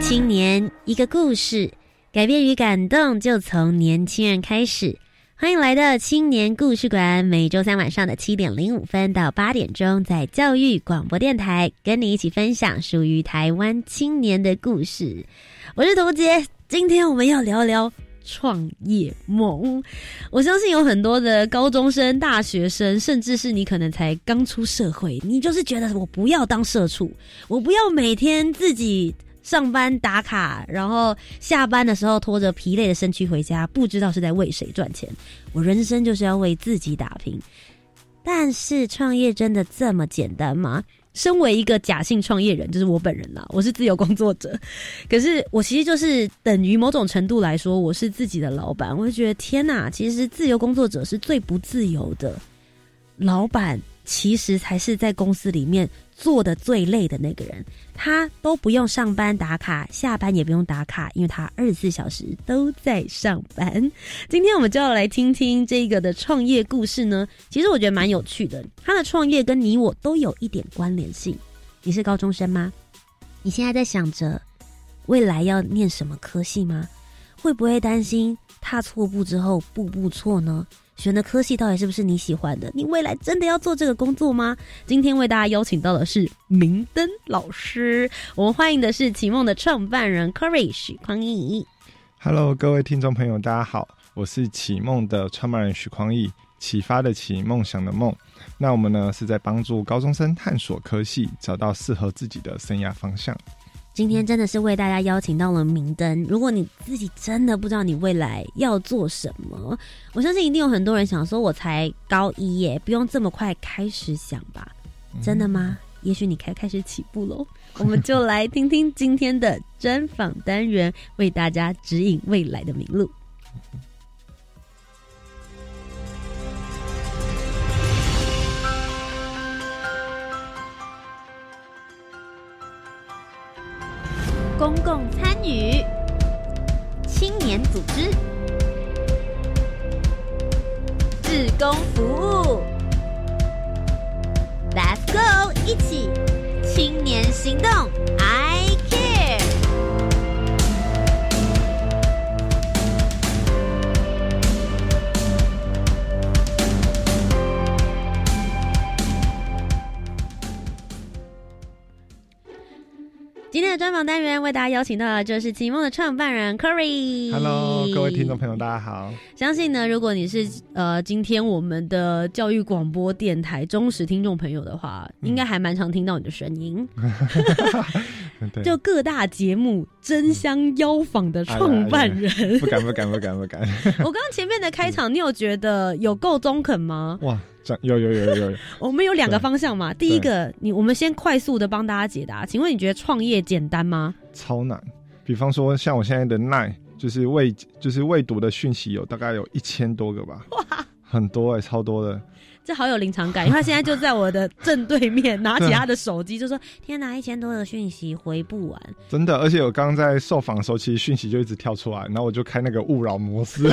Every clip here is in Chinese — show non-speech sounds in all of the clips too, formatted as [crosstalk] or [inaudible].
青年，一个故事，改变与感动就从年轻人开始。欢迎来到青年故事馆，每周三晚上的七点零五分到八点钟，在教育广播电台跟你一起分享属于台湾青年的故事。我是童杰，今天我们要聊聊创业梦。我相信有很多的高中生、大学生，甚至是你可能才刚出社会，你就是觉得我不要当社畜，我不要每天自己。上班打卡，然后下班的时候拖着疲累的身躯回家，不知道是在为谁赚钱。我人生就是要为自己打拼。但是创业真的这么简单吗？身为一个假性创业人，就是我本人啦，我是自由工作者。可是我其实就是等于某种程度来说，我是自己的老板。我就觉得天哪，其实自由工作者是最不自由的，老板其实才是在公司里面。做的最累的那个人，他都不用上班打卡，下班也不用打卡，因为他二十四小时都在上班。今天我们就要来听听这个的创业故事呢。其实我觉得蛮有趣的，他的创业跟你我都有一点关联性。你是高中生吗？你现在在想着未来要念什么科系吗？会不会担心踏错步之后步步错呢？选的科系到底是不是你喜欢的？你未来真的要做这个工作吗？今天为大家邀请到的是明灯老师，我们欢迎的是启梦的创办人 Courage 许匡义。Hello，各位听众朋友，大家好，我是启梦的创办人许匡义，启发的启，梦想的梦。那我们呢是在帮助高中生探索科系，找到适合自己的生涯方向。今天真的是为大家邀请到了明灯。如果你自己真的不知道你未来要做什么，我相信一定有很多人想说：“我才高一耶，不用这么快开始想吧？”真的吗？也许你开开始起步喽。我们就来听听今天的专访单元，为大家指引未来的明路。[laughs] 公共参与、青年组织、志工服务，Let's go！一起青年行动今天的专访单元为大家邀请到的就是启梦的创办人 Curry。Hello，各位听众朋友，大家好。相信呢，如果你是呃今天我们的教育广播电台忠实听众朋友的话，应该还蛮常听到你的声音。[laughs] [laughs] 就各大节目争相邀访的创办人，不敢不敢不敢不敢。[laughs] 我刚刚前面的开场，你有觉得有够中肯吗？哇！有有有有有，[laughs] 我们有两个方向嘛。第一个，你我们先快速的帮大家解答。请问你觉得创业简单吗？超难。比方说，像我现在的奈，就是未就是未读的讯息有大概有一千多个吧，哇，很多哎，超多的。这好有临场感，因为他现在就在我的正对面，拿起他的手机就说：“天哪，一千多的讯息回不完。”真的，而且我刚刚在受访的时候，其实讯息就一直跳出来，然后我就开那个勿扰模式，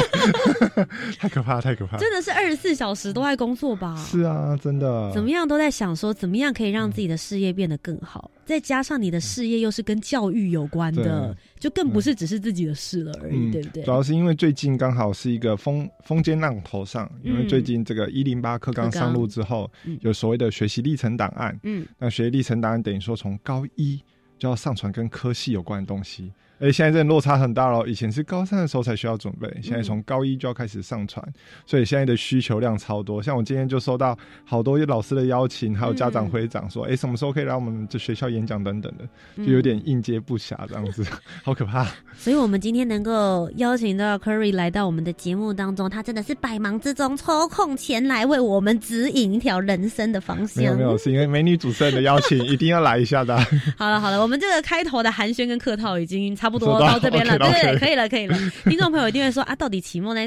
[laughs] 太可怕，太可怕！真的是二十四小时都在工作吧？是啊，真的，怎么样都在想说，怎么样可以让自己的事业变得更好。再加上你的事业又是跟教育有关的，就更不是只是自己的事了而已，对不对？主要是因为最近刚好是一个风风尖浪头上，因为最近这个一零八课纲上路之后，有所谓的学习历程档案。嗯，那学习历程档案等于说从高一就要上传跟科系有关的东西，哎，现在这落差很大了。以前是高三的时候才需要准备，现在从高一就要开始上传，所以现在的需求量超多。像我今天就收到好多老师的邀请，还有家长会长说，哎，什么时候可以来我们这学校演讲等等的，就有点应接不暇这样子，[laughs] 好可怕。所以我们今天能够邀请到 Curry 来到我们的节目当中，他真的是百忙之中抽空前来为我们指引一条人生的方向。没有没有，是因为美女主持人的邀请，一定要来一下的。[laughs] 好了好了，我们这个开头的寒暄跟客套已经差不多到这边了，对对，可以了可以了。听众朋友一定会说啊，到底期末呢？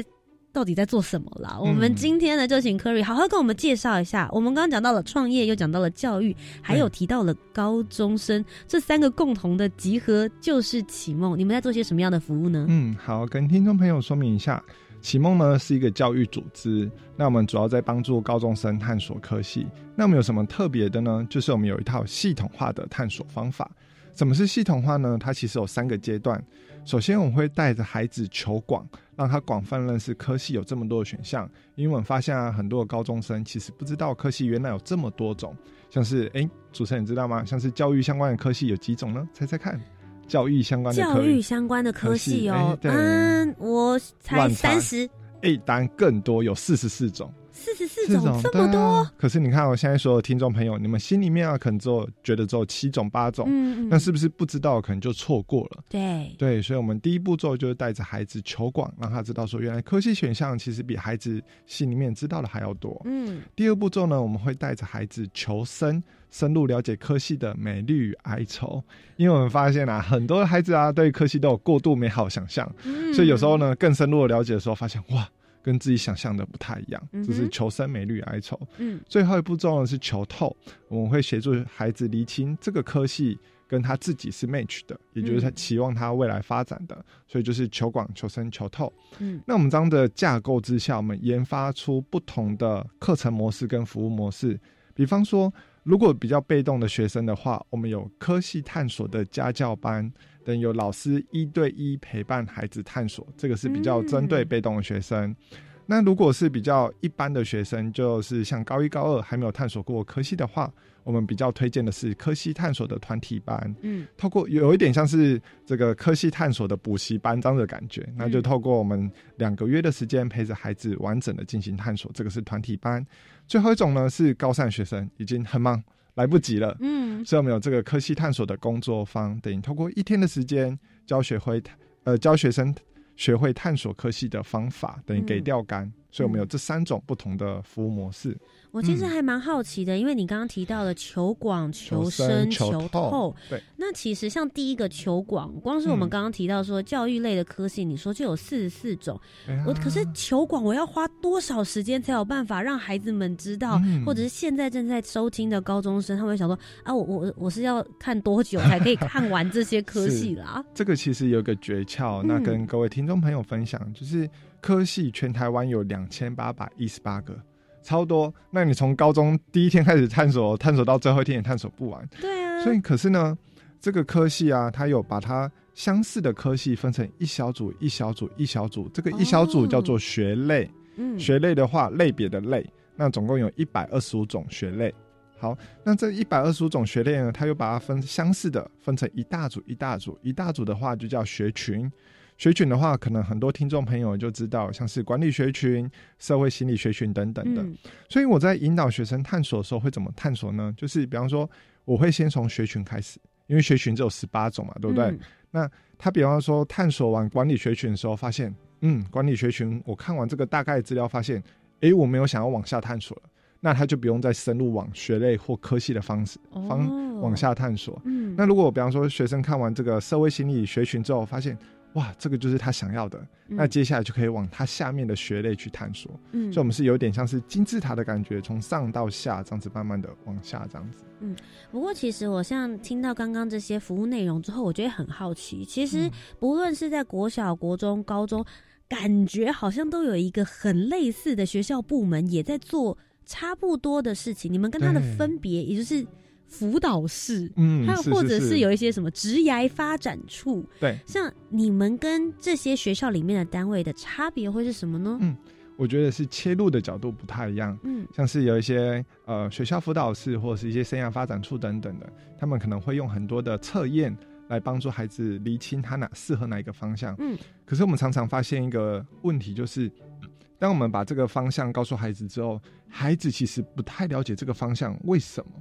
到底在做什么了？我们今天呢就请 Curry 好好跟我们介绍一下。我们刚刚讲到了创业，又讲到了教育，还有提到了高中生，这三个共同的集合就是启梦。你们在做些什么样的服务呢？嗯，好，跟听众朋友说明一下，启梦呢是一个教育组织，那我们主要在帮助高中生探索科系。那我们有什么特别的呢？就是我们有一套系统化的探索方法。什么是系统化呢？它其实有三个阶段。首先，我们会带着孩子求广，让他广泛认识科系有这么多的选项。因为我们发现啊，很多的高中生其实不知道科系原来有这么多种。像是，哎，主持人你知道吗？像是教育相关的科系有几种呢？猜猜看，教育相关的教育相关的科系哦，嗯，我猜三十。哎，答案更多，有四十四种。四十四种这么多，可是你看，我现在所有听众朋友，你们心里面啊，可能只有觉得只有七种八种，嗯，那是不是不知道，可能就错过了？对对，所以，我们第一步骤就是带着孩子求广，让他知道说，原来科技选项其实比孩子心里面知道的还要多。嗯，第二步骤呢，我们会带着孩子求深，深入了解科系的美丽与哀愁，因为我们发现啊，很多孩子啊，对科系都有过度美好想象，所以有时候呢，更深入的了解的时候，发现哇。跟自己想象的不太一样，就是求生美绿哀愁。嗯，最后一步骤呢是求透，我们会协助孩子厘清这个科系跟他自己是 match 的，也就是他期望他未来发展的，所以就是求广、求深、求透。嗯，那我们这样的架构之下，我们研发出不同的课程模式跟服务模式。比方说，如果比较被动的学生的话，我们有科系探索的家教班。等有老师一对一陪伴孩子探索，这个是比较针对被动的学生。那如果是比较一般的学生，就是像高一高二还没有探索过科系的话，我们比较推荐的是科系探索的团体班。嗯，透过有一点像是这个科系探索的补习班这样的感觉，那就透过我们两个月的时间陪着孩子完整的进行探索，这个是团体班。最后一种呢是高三学生已经很忙。来不及了，嗯，所以我们有这个科系探索的工作坊，等于透过一天的时间教学会，呃，教学生学会探索科系的方法，等于给钓竿。所以，我们有这三种不同的服务模式。我其实还蛮好奇的，因为你刚刚提到了求广、求深、求透。对。那其实像第一个求广，光是我们刚刚提到说教育类的科系，你说就有四十四种。我可是求广，我要花多少时间才有办法让孩子们知道，或者是现在正在收听的高中生，他们会想说啊，我我我是要看多久才可以看完这些科系啦？[laughs] 这个其实有个诀窍，那跟各位听众朋友分享，就是科系全台湾有两千八百一十八个。超多，那你从高中第一天开始探索，探索到最后一天也探索不完。对啊。所以，可是呢，这个科系啊，它有把它相似的科系分成一小组、一小组、一小组。这个一小组叫做学类。嗯。学类的话，类别的类，那总共有一百二十五种学类。好，那这一百二十五种学类呢，它又把它分相似的分成一大组、一大组、一大组的话，就叫学群。学群的话，可能很多听众朋友就知道，像是管理学群、社会心理学群等等的。所以我在引导学生探索的时候，会怎么探索呢？就是比方说，我会先从学群开始，因为学群只有十八种嘛，对不对？那他比方说探索完管理学群的时候，发现，嗯，管理学群我看完这个大概资料，发现，诶，我没有想要往下探索了，那他就不用再深入往学类或科系的方式方往下探索。嗯，那如果比方说学生看完这个社会心理学群之后，发现。哇，这个就是他想要的，那接下来就可以往他下面的学类去探索。嗯，所以我们是有点像是金字塔的感觉，从上到下这样子慢慢的往下这样子。嗯，不过其实我像听到刚刚这些服务内容之后，我觉得很好奇。其实不论是在国小、国中、高中，感觉好像都有一个很类似的学校部门也在做差不多的事情。你们跟他的分别，也就是。辅导室，嗯，还有或者是有一些什么职涯发展处，对，像你们跟这些学校里面的单位的差别会是什么呢？嗯，我觉得是切入的角度不太一样，嗯，像是有一些呃学校辅导室或者是一些生涯发展处等等的，他们可能会用很多的测验来帮助孩子厘清他哪适合哪一个方向。嗯，可是我们常常发现一个问题，就是当我们把这个方向告诉孩子之后，孩子其实不太了解这个方向为什么。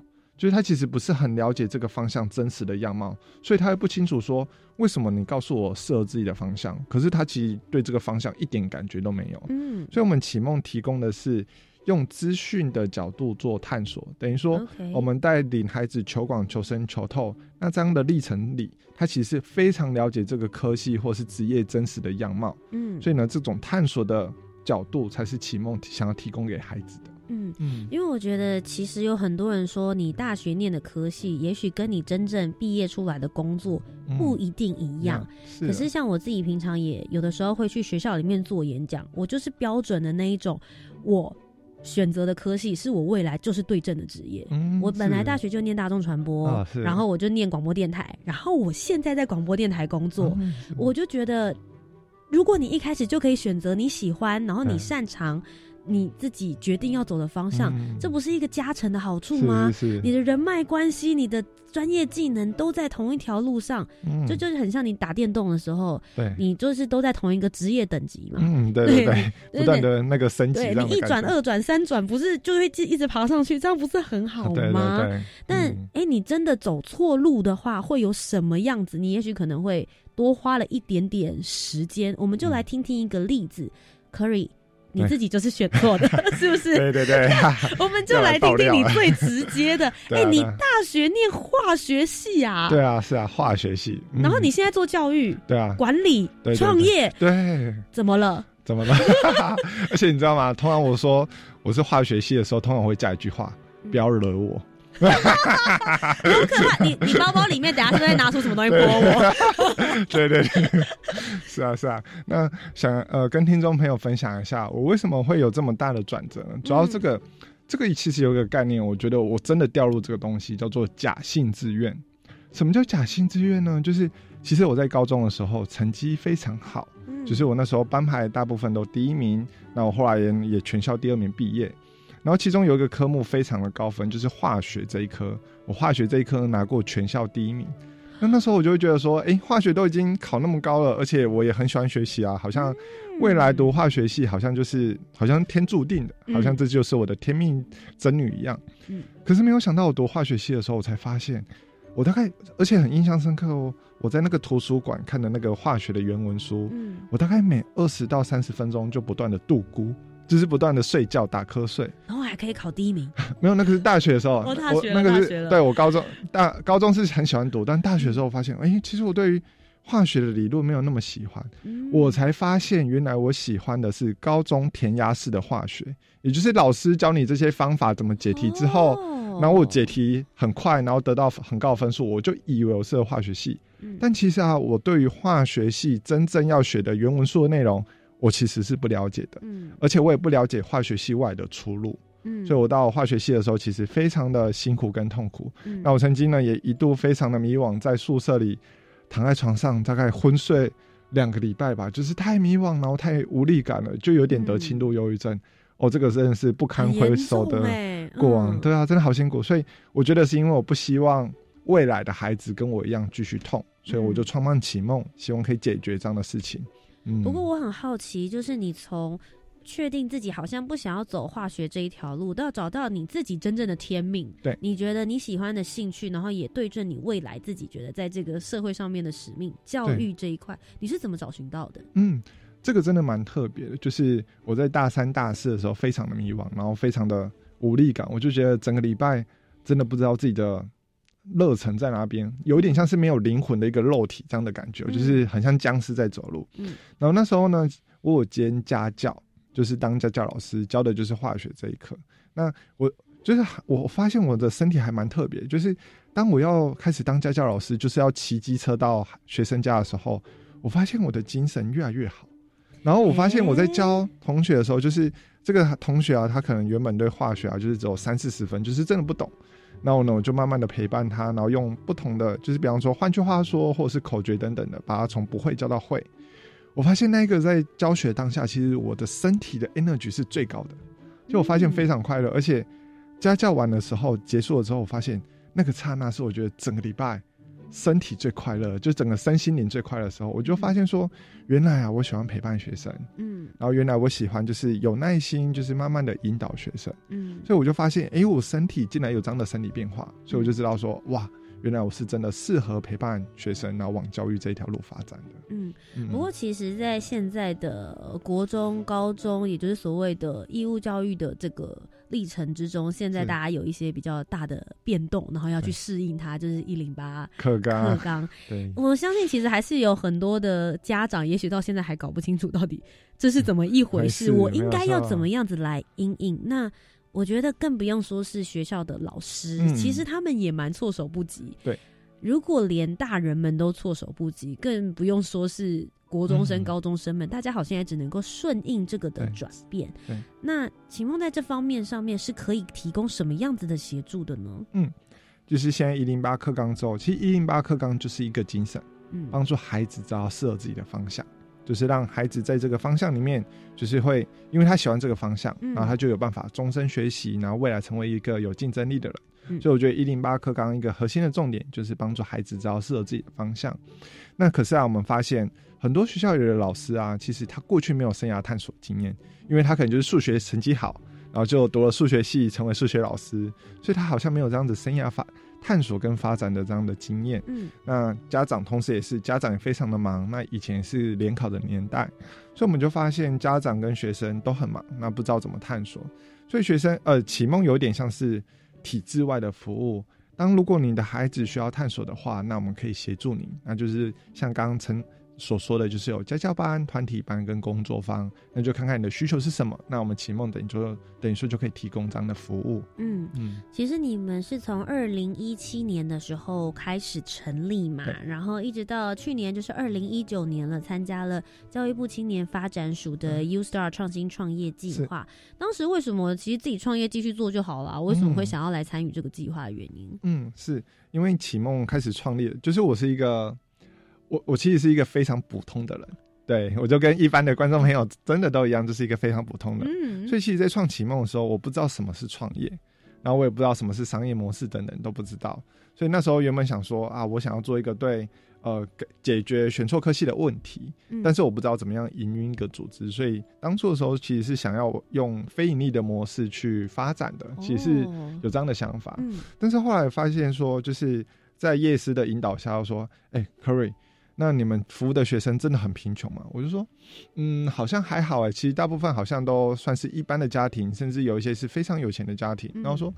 就是他其实不是很了解这个方向真实的样貌，所以他会不清楚说为什么你告诉我适合自己的方向，可是他其实对这个方向一点感觉都没有。嗯，所以我们启梦提供的是用资讯的角度做探索，等于说我们带领孩子求广、求深、求透。那这样的历程里，他其实非常了解这个科系或是职业真实的样貌。嗯所以呢，这种探索的角度才是启梦想要提供给孩子的。嗯。嗯，因为我觉得，其实有很多人说，你大学念的科系，也许跟你真正毕业出来的工作不一定一样。嗯是可是像我自己平常也有的时候会去学校里面做演讲，我就是标准的那一种，我选择的科系是我未来就是对症的职业。嗯我本来大学就念大众传播，啊然后我就念广播电台，然后我现在在广播电台工作，嗯我就觉得，如果你一开始就可以选择你喜欢，然后你嗯擅长，你自己决定要走的方向，嗯这不是一个加成的好处吗？是是你的人脉关系、你的专业技能都在同一条路上，嗯这就是很像你打电动的时候，对，你就是都在同一个职业等级嘛。嗯，对对对，对 [laughs] 不断的那个升级，对你一转、二转、三转，不是就会一直爬上去，这样不是很好对吗？对对，但哎、你真的走错路的话，会有什么样子？你也许可能会多花了一点点时间。我们就来听听一个例子、c u r r y 你自己就是选错的，[laughs] 是不是？对对对，[laughs] 我们就来听听你最直接的。[laughs] 哎、你大学念化学系啊？对啊，是啊，化学系，嗯然后你现在做教育、对啊，管理、创业，对，怎么了？怎么了？而且你知道吗？通常我说我是化学系的时候，通常会加一句话：嗯不要惹我。[laughs] 好可怕！你你包包里面等下是不是会拿出什么东西泼我？对 [laughs] 对对，[laughs] 是啊是啊。那想呃跟听众朋友分享一下，我为什么会有这么大的转折呢？主要这个、这个其实有一个概念，我觉得我真的掉入这个东西，叫做假性自愿。什么叫假性自愿呢？就是其实我在高中的时候成绩非常好，嗯就是我那时候班排大部分都第一名，那我后来也也全校第二名毕业。然后其中有一个科目非常的高分，就是化学这一科。我化学这一科拿过全校第一名。那那时候我就会觉得说，诶，化学都已经考那么高了，而且我也很喜欢学习啊，好像未来读化学系好像就是好像天注定的，嗯好像这就是我的天命真女一样。嗯可是没有想到我读化学系的时候，我才发现，我大概而且很印象深刻哦。我在那个图书馆看的那个化学的原文书，嗯，我大概每二十到三十分钟就不断的度孤，就是不断的睡觉打瞌睡。然后还可以考第一名。[laughs] 没有，那个是大学的时候，哦大学我那个是对我高中大高中是很喜欢读，但大学的时候我发现，哎、其实我对于化学的理论没有那么喜欢，嗯我才发现原来我喜欢的是高中填鸭式的化学，也就是老师教你这些方法怎么解题之后，哦然后我解题很快，然后得到很高的分数，我就以为我适合化学系。嗯但其实啊，我对于化学系真正要学的原文书的内容，我其实是不了解的，嗯而且我也不了解化学系外的出路。嗯所以我到化学系的时候，其实非常的辛苦跟痛苦。嗯那我曾经呢，也一度非常的迷惘，在宿舍里躺在床上，大概昏睡两个礼拜吧，就是太迷惘，然后太无力感了，就有点得轻度忧郁症。哦，这个真的是不堪回首的过往。嗯对啊，真的好辛苦。所以我觉得是因为我不希望未来的孩子跟我一样继续痛，所以我就创办启梦，希望可以解决这样的事情。嗯，不过我很好奇，就是你从确定自己好像不想要走化学这一条路，到找到你自己真正的天命，对你觉得你喜欢的兴趣，然后也对准你未来自己觉得在这个社会上面的使命，教育这一块，你是怎么找寻到的？嗯，这个真的蛮特别的。就是我在大三、大四的时候，非常的迷惘，然后非常的无力感，我就觉得整个礼拜真的不知道自己的热忱在那边，有一点像是没有灵魂的一个肉体这样的感觉，嗯就是很像僵尸在走路。嗯，然后那时候呢，我有兼家教，就是当家教老师，教的就是化学这一课。那我就是我发现我的身体还蛮特别，就是当我要开始当家教老师，就是要骑机车到学生家的时候，我发现我的精神越来越好。然后我发现我在教同学的时候，就是这个同学啊，他可能原本对化学啊就是只有三四十分，就是真的不懂。然后呢，我就慢慢的陪伴他，然后用不同的，就是比方说，换句话说，或者是口诀等等的，把他从不会教到会。我发现那个在教学当下，其实我的身体的 energy 是最高的，就我发现非常快乐，而且家教完的时候结束了之后，我发现那个刹那是我觉得整个礼拜身体最快乐，就整个身心灵最快乐的时候，我就发现说，原来啊，我喜欢陪伴学生，嗯。然后原来我喜欢就是有耐心，就是慢慢的引导学生，嗯。所以我就发现，哎，我身体竟然有这样的生理变化，所以我就知道说，哇，原来我是真的适合陪伴学生，然后往教育这一条路发展的。嗯。嗯。不过，其实，在现在的呃国中、高中，也就是所谓的义务教育的这个历程之中，现在大家有一些比较大的变动，然后要去对。适应它，就是一零八课纲。课纲，[laughs] 对，我相信，其实还是有很多的家长，也许到现在还搞不清楚到底这是怎么一回事，回事我应该要怎么样子来应应。那我觉得更不用说是学校的老师，嗯其实他们也蛮措手不及。对，如果连大人们都措手不及，更不用说是国中生、嗯高中生们，大家好像也只能够顺应这个的对转变对。那秦梦在这方面上面是可以提供什么样子的协助的呢？嗯就是现在一零八课纲之后，其实一零八课纲就是一个精神，嗯帮助孩子找到适合自己的方向，就是让孩子在这个方向里面，就是会因为他喜欢这个方向，嗯然后他就有办法终身学习，然后未来成为一个有竞争力的人。嗯所以我觉得一零八课纲一个核心的重点就是帮助孩子找到适合自己的方向。那可是啊，我们发现很多学校里的老师啊，其实他过去没有生涯探索经验，因为他可能就是数学成绩好，然后就读了数学系，成为数学老师，所以他好像没有这样子生涯发探索跟发展的这样的经验。嗯那家长同时也是家长也非常的忙，那以前是联考的年代，所以我们就发现家长跟学生都很忙，那不知道怎么探索，所以学生呃启蒙有点像是体制外的服务。当如果你的孩子需要探索的话，那我们可以协助你，那就是像刚刚陈所说的，就是有家教班、团体班跟工作坊，那就看看你的需求是什么，那我们启梦等于说等于说就可以提供这样的服务。嗯。嗯，其实你们是从二零一七年的时候开始成立嘛，然后一直到去年就是二零一九年了，参加了教育部青年发展署的 U Star 创新创业计划。当时为什么其实自己创业继续做就好了？为什么会嗯想要来参与这个计划的原因？嗯，是因为启梦开始创立，就是我是一个，我我其实是一个非常普通的人，对我就跟一般的观众朋友真的都一样，就是一个非常普通的人。嗯，所以其实，在创启梦的时候，我不知道什么是创业，然后我也不知道什么是商业模式等等都不知道。所以那时候原本想说啊，我想要做一个对呃解决选错科系的问题，嗯但是我不知道怎么样营运一个组织，所以当初的时候其实是想要用非盈利的模式去发展的，其实有这样的想法。嗯但是后来发现说，就是在叶师的引导下，我说：“哎、c u r r y 那你们服务的学生真的很贫穷吗？”我就说：“嗯，好像还好哎，其实大部分好像都算是一般的家庭，甚至有一些是非常有钱的家庭。嗯然后说：“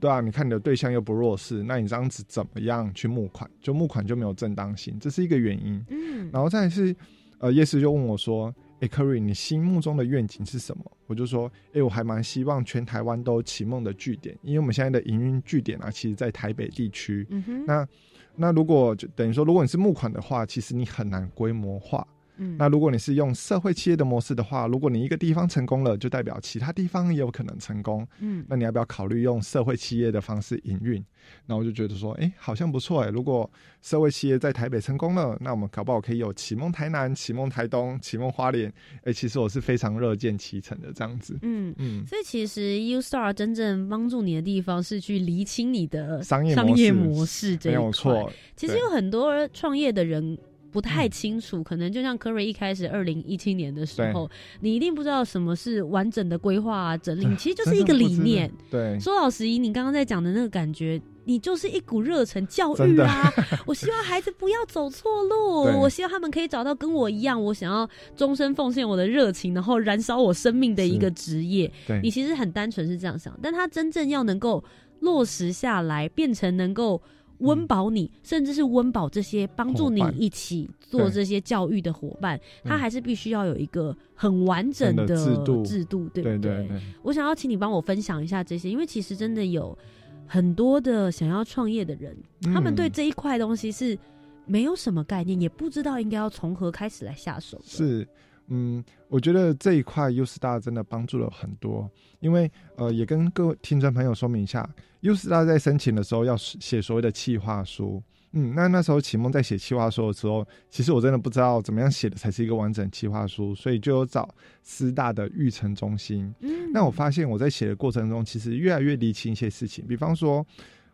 对啊，你看你的对象又不弱势，那你这样子怎么样去募款？就募款就没有正当性，这是一个原因。嗯，然后再是，呃，叶师就问我说：“哎、r y 你心目中的愿景是什么？”我就说：“哎、我还蛮希望全台湾都有启梦的据点，因为我们现在的营运据点啊，其实在台北地区。嗯哼，那那如果就等于说，如果你是募款的话，其实你很难规模化。嗯那如果你是用社会企业的模式的话，如果你一个地方成功了，就代表其他地方也有可能成功。嗯那你要不要考虑用社会企业的方式营运？那我就觉得说，哎、好像不错哎。如果社会企业在台北成功了，那我们搞不好可以有启梦台南、启梦台东、启梦花莲。哎、其实我是非常乐见其成的这样子。嗯。嗯，所以其实 U Star 真正帮助你的地方是去厘清你的商业商业模模式这没一块。有错。其实有很多创业的人不太嗯。清楚，可能就像科瑞一开始二零一七年的时候，你一定不知道什么是完整的规划啊、整理，其实就是一个理念。对，说老实，以你刚刚在讲的那个感觉，你就是一股热忱教育啊！[laughs] 我希望孩子不要走错路，我希望他们可以找到跟我一样，我想要终身奉献我的热情，然后燃烧我生命的一个职业。对，你其实很单纯是这样想，但他真正要能够落实下来，变成能够温饱你，甚至是温饱这些帮助你一起做这些教育的伙伴，他嗯还是必须要有一个很完整的的制度。制度，对不对对？对，我想要请你帮我分享一下这些，因为其实真的有很多的想要创业的人，他们对嗯这一块东西是没有什么概念，也不知道应该要从何开始来下手。是，嗯，我觉得这一块 U Star 真的帮助了很多，因为呃，也跟各位听众朋友说明一下，U Star 在申请的时候要写所谓的企划书。嗯，那那时候启梦在写企划书的时候，其实我真的不知道怎么样写的才是一个完整企划书，所以就有找师大的育成中心。嗯那我发现我在写的过程中，其实越来越理清一些事情，比方说，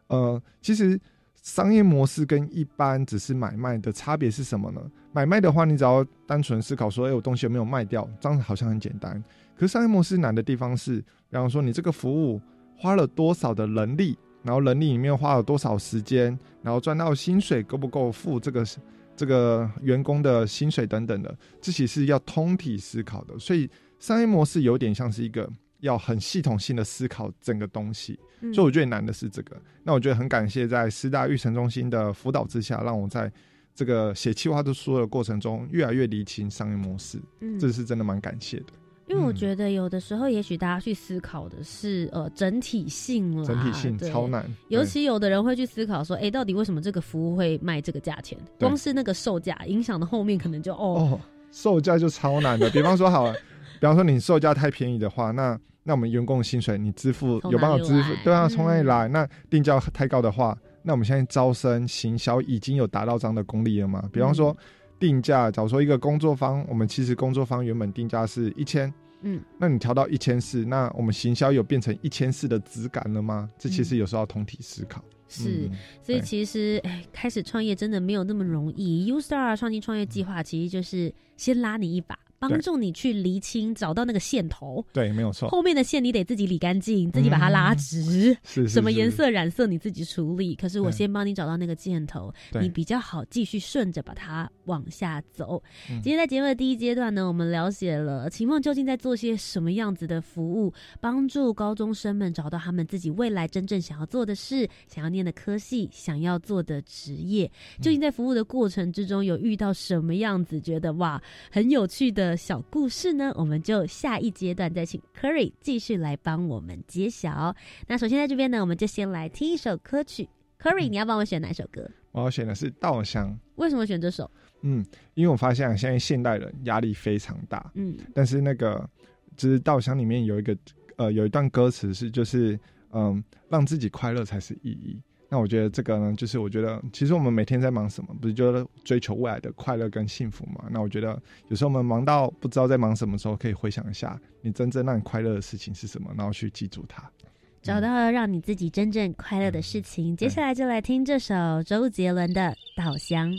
呃，其实商业模式跟一般只是买卖的差别是什么呢？买卖的话，你只要单纯思考说，哎，我东西有没有卖掉，这样好像很简单。可是商业模式难的地方是，比方说你这个服务花了多少的人力，然后人力里面花了多少时间，然后赚到薪水够不够付这个这个员工的薪水等等的，这其实要通体思考的。所以商业模式有点像是一个。要很系统性的思考整个东西，所以我觉得难的是这个。那我觉得很感谢在师大育成中心的辅导之下，让我在这个写企划书的过程中越来越理清商业模式。嗯，这是真的蛮感谢的。因为我觉得有的时候，也许大家去思考的是呃整体性了，整体性超难。尤其有的人会去思考说，哎，到底为什么这个服务会卖这个价钱？光是那个售价影响的后面可能就哦，售价就超难的。比方说好了，比方说你售价太便宜的话，那那我们员工的薪水你支付有办法支付？对啊，从哪里来？那定价太高的话，那我们现在招生行销已经有达到这样的功力了吗？比方说定价，假如说一个工作方，我们其实工作方原本定价是一千，嗯，那你调到一千四，那我们行销有变成一千四的质感了吗？这其实有时候要通体思考。是，所以其实哎，开始创业真的没有那么容易。U Star 创新创业计划其实就是先拉你一把。帮助你去厘清，找到那个线头。对，没有错。后面的线你得自己理干净，自己把它拉直。是什么颜色染色你自己处理。可是我先帮你找到那个箭头，你比较好继续顺着把它往下走。今天在节目的第一阶段呢，我们了解了秦梦究竟在做些什么样子的服务，帮助高中生们找到他们自己未来真正想要做的事、想要念的科系、想要做的职业。究竟在服务的过程之中有遇到什么样子觉得哇很有趣的？小故事呢，我们就下一阶段再请 Curry 继续来帮我们揭晓。那首先在这边呢，我们就先来听一首歌曲。Curry，你要帮我选哪首歌？我要选的是《稻香》。为什么选这首？嗯，因为我发现现在现代人压力非常大。嗯，但是那个就是《稻香》里面有一个呃有一段歌词是就是嗯，让自己快乐才是意义。那我觉得这个呢，就是我觉得其实我们每天在忙什么，不是就是追求未来的快乐跟幸福嘛？那我觉得有时候我们忙到不知道在忙什么时候，可以回想一下你真正让你快乐的事情是什么，然后去记住它，找到了让你自己真正快乐的事情。接下来就来听这首周杰伦的《稻香》。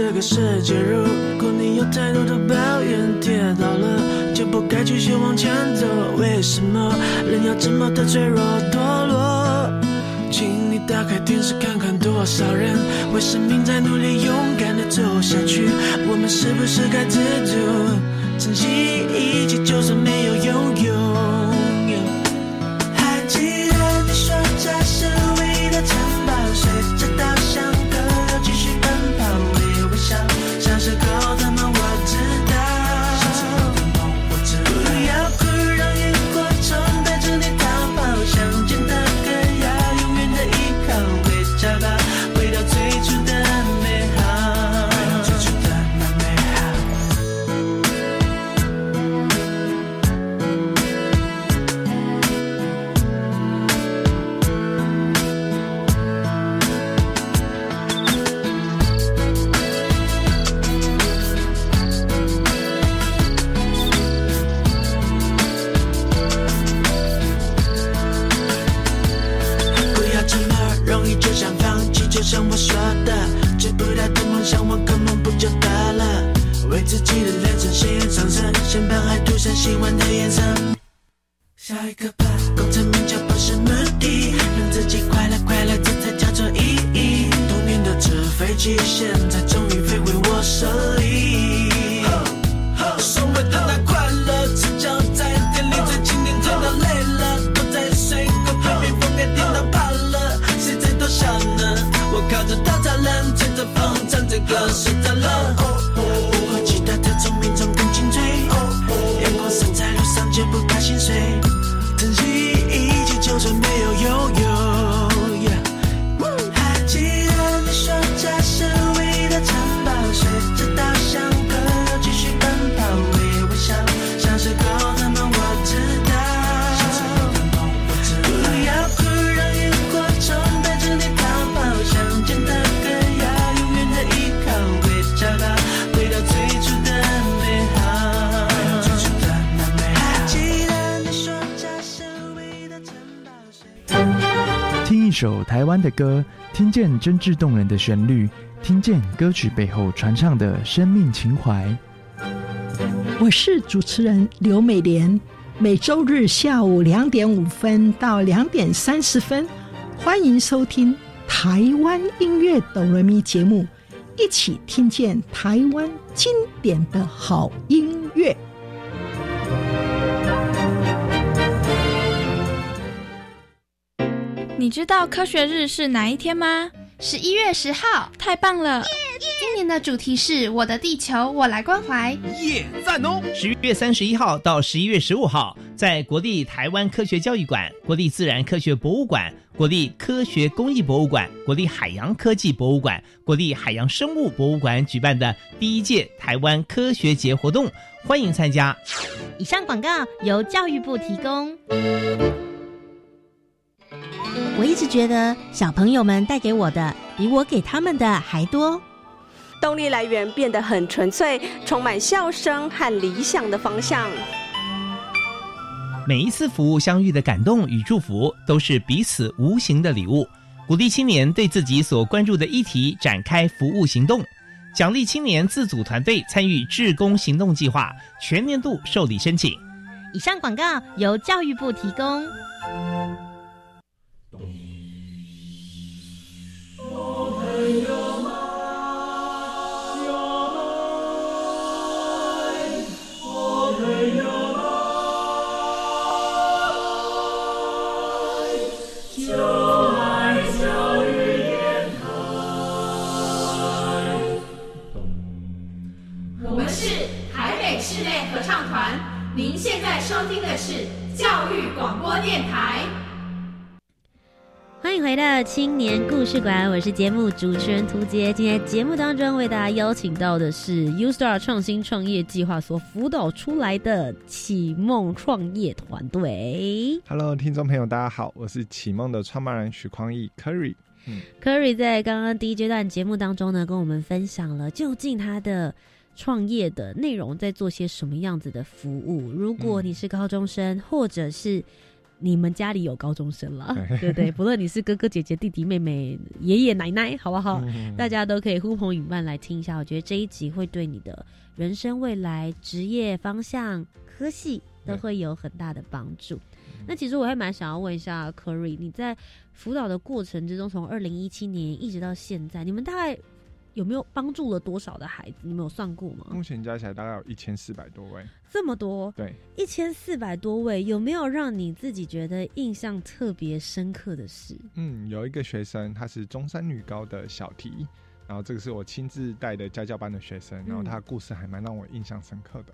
这个世界，如果你有太多的抱怨，跌倒了就不该继续往前走。为什么人要这么的脆弱堕落？请你打开电视看看，多少人为生命在努力，勇敢的走下去。我们是不是该知足，珍惜一切，就算没有拥有？飞机现在终于飞回我手里。所谓的那快乐在里累了了谁在偷笑呢？我靠着着风唱着歌首台湾的歌，听见真挚动人的旋律，听见歌曲背后传唱的生命情怀。我是主持人刘美莲，每周日下午两点五分到两点三十分，欢迎收听台湾音乐哆来咪节目，一起听见台湾经典的好音乐。你知道科学日是哪一天吗？十一月十号，太棒了！今年的主题是我的地球，我来关怀。耶，赞哦！十一月三十一号到十一月十五号，在国立台湾科学教育馆、国立自然科学博物馆、国立科学工艺博物馆、国立海洋科技博物馆、国立海洋生物博物馆举办的第一届台湾科学节活动，欢迎参加。以上广告由教育部提供。我一直觉得小朋友们带给我的比我给他们的还多，动力来源变得很纯粹，充满笑声和理想的方向。每一次服务相遇的感动与祝福，都是彼此无形的礼物。鼓励青年对自己所关注的议题展开服务行动，奖励青年自组团队参与志工行动计划，全年度受理申请。以上广告由教育部提供。现在收听的是教育广播电台。欢迎回到青年故事馆，我是节目主持人涂杰。今天节目当中为大家邀请到的是 U Star 创新创业计划所辅导出来的启梦创业团队。Hello，听众朋友，大家好，我是启梦的创办人许匡义 Curry。Curry 在刚刚第一阶段节目当中呢，跟我们分享了究竟他的创业的内容在做些什么样子的服务。如果你是高中生，或者是你们家里有高中生了，对不对？不论你是哥哥姐姐、弟弟妹妹、爷爷奶奶，好不好？大家都可以呼朋引伴来听一下。我觉得这一集会对你的人生未来、职业方向、科系都会有很大的帮助。那其实我还蛮想要问一下 Curry，你在辅导的过程之中，从二零一七年一直到现在，你们大概有没有帮助了多少的孩子？你们有算过吗？目前加起来大概有一千四百多位。这么多，对，一千四百多位，有没有让你自己觉得印象特别深刻的事？嗯，有一个学生，他是中山女高的小提，然后这个是我亲自带的家教班的学生，然后他的故事还蛮让我印象深刻的。